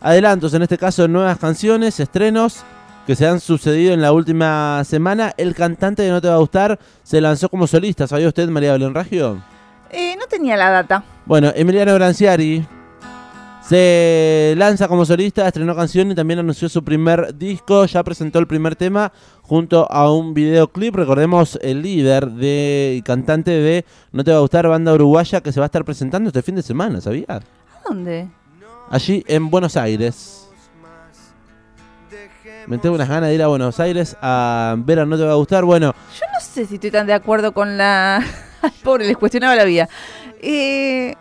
adelantos, en este caso nuevas canciones, estrenos que se han sucedido en la última semana. El cantante de No Te Va a Gustar se lanzó como solista. ¿Sabía usted, María Belén Raggio? Eh, no tenía la data. Bueno, Emiliano Branciari se lanza como solista, estrenó canción y también anunció su primer disco. Ya presentó el primer tema junto a un videoclip. Recordemos el líder de y cantante de No Te Va a Gustar, banda uruguaya, que se va a estar presentando este fin de semana, ¿sabía? ¿A dónde? Allí en Buenos Aires. Me tengo unas ganas de ir a Buenos Aires a ver a No Te Va a Gustar. Bueno, Yo no sé si estoy tan de acuerdo con la... Pobre, les cuestionaba la vida. Eh,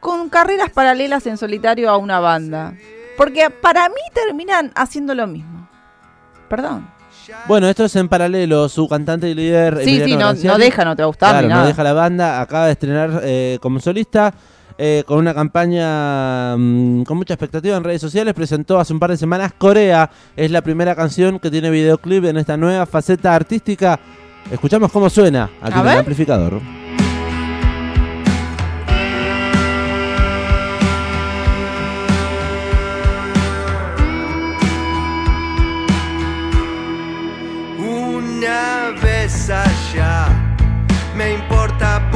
con carreras paralelas en solitario a una banda. Porque para mí terminan haciendo lo mismo. Perdón. bueno, esto es en paralelo. Su cantante y líder. Sí, sí, no, no deja, no te va a gustar Claro, ni no nada. deja la banda. Acaba de estrenar eh, como solista. Eh, con una campaña mm, con mucha expectativa en redes sociales, presentó hace un par de semanas Corea. Es la primera canción que tiene videoclip en esta nueva faceta artística. Escuchamos cómo suena aquí en el amplificador. Una vez allá, me importa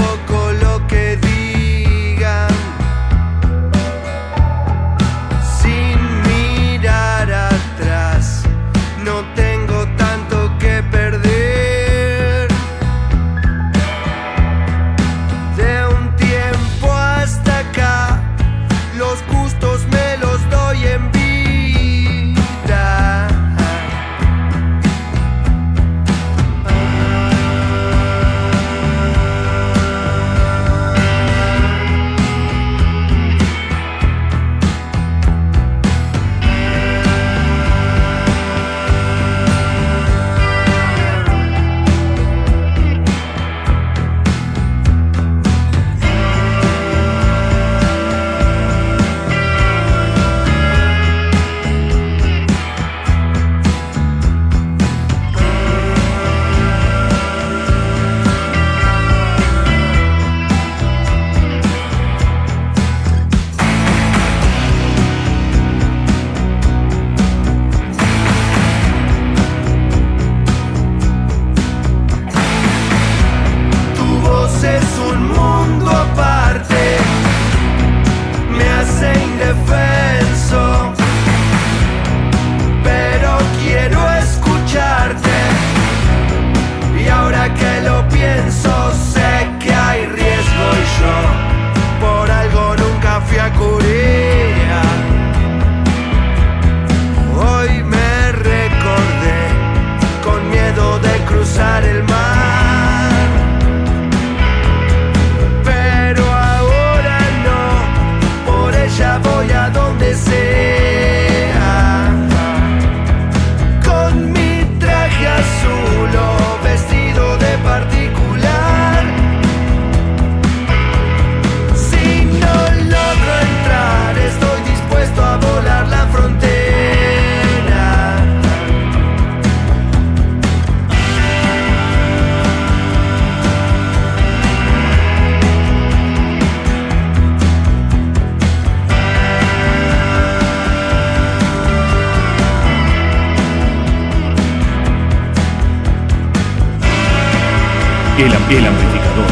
El, amplificador.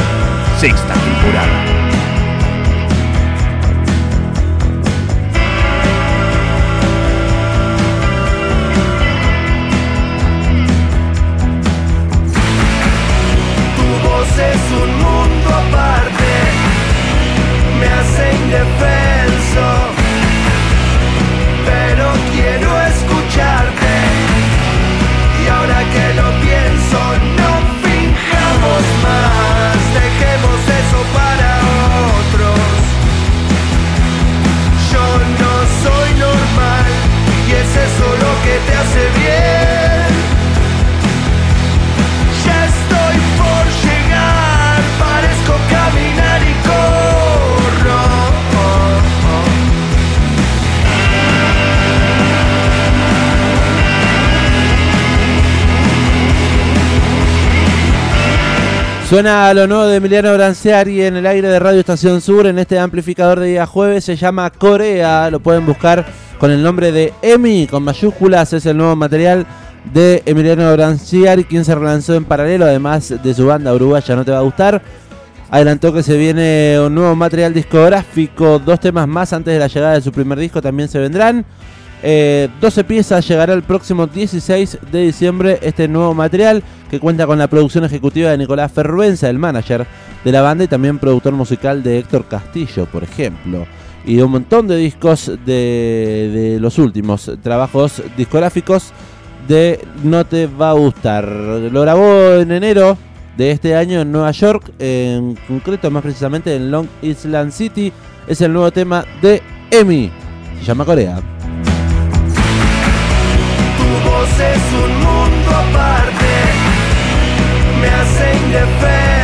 Sexta temporada. Suena lo nuevo de Emiliano Branciari en el aire de Radio Estación Sur en este amplificador de día jueves. Se llama Corea. Lo pueden buscar con el nombre de Emi, con mayúsculas, es el nuevo material de Emiliano Branciari, quien se relanzó en paralelo, además de su banda uruguaya No Te Va a Gustar. Adelantó que se viene un nuevo material discográfico, dos temas más antes de la llegada de su primer disco también se vendrán. 12 eh, piezas llegará el próximo 16 de diciembre este nuevo material que cuenta con la producción ejecutiva de Nicolás Ferruenza, el manager de la banda y también productor musical de Héctor Castillo, por ejemplo. Y un montón de discos de, de los últimos trabajos discográficos de No Te Va a Gustar. Lo grabó en enero de este año en Nueva York, en concreto más precisamente en Long Island City. Es el nuevo tema de Emi, se llama Corea. Es un mundo aparte, me hace indefenso,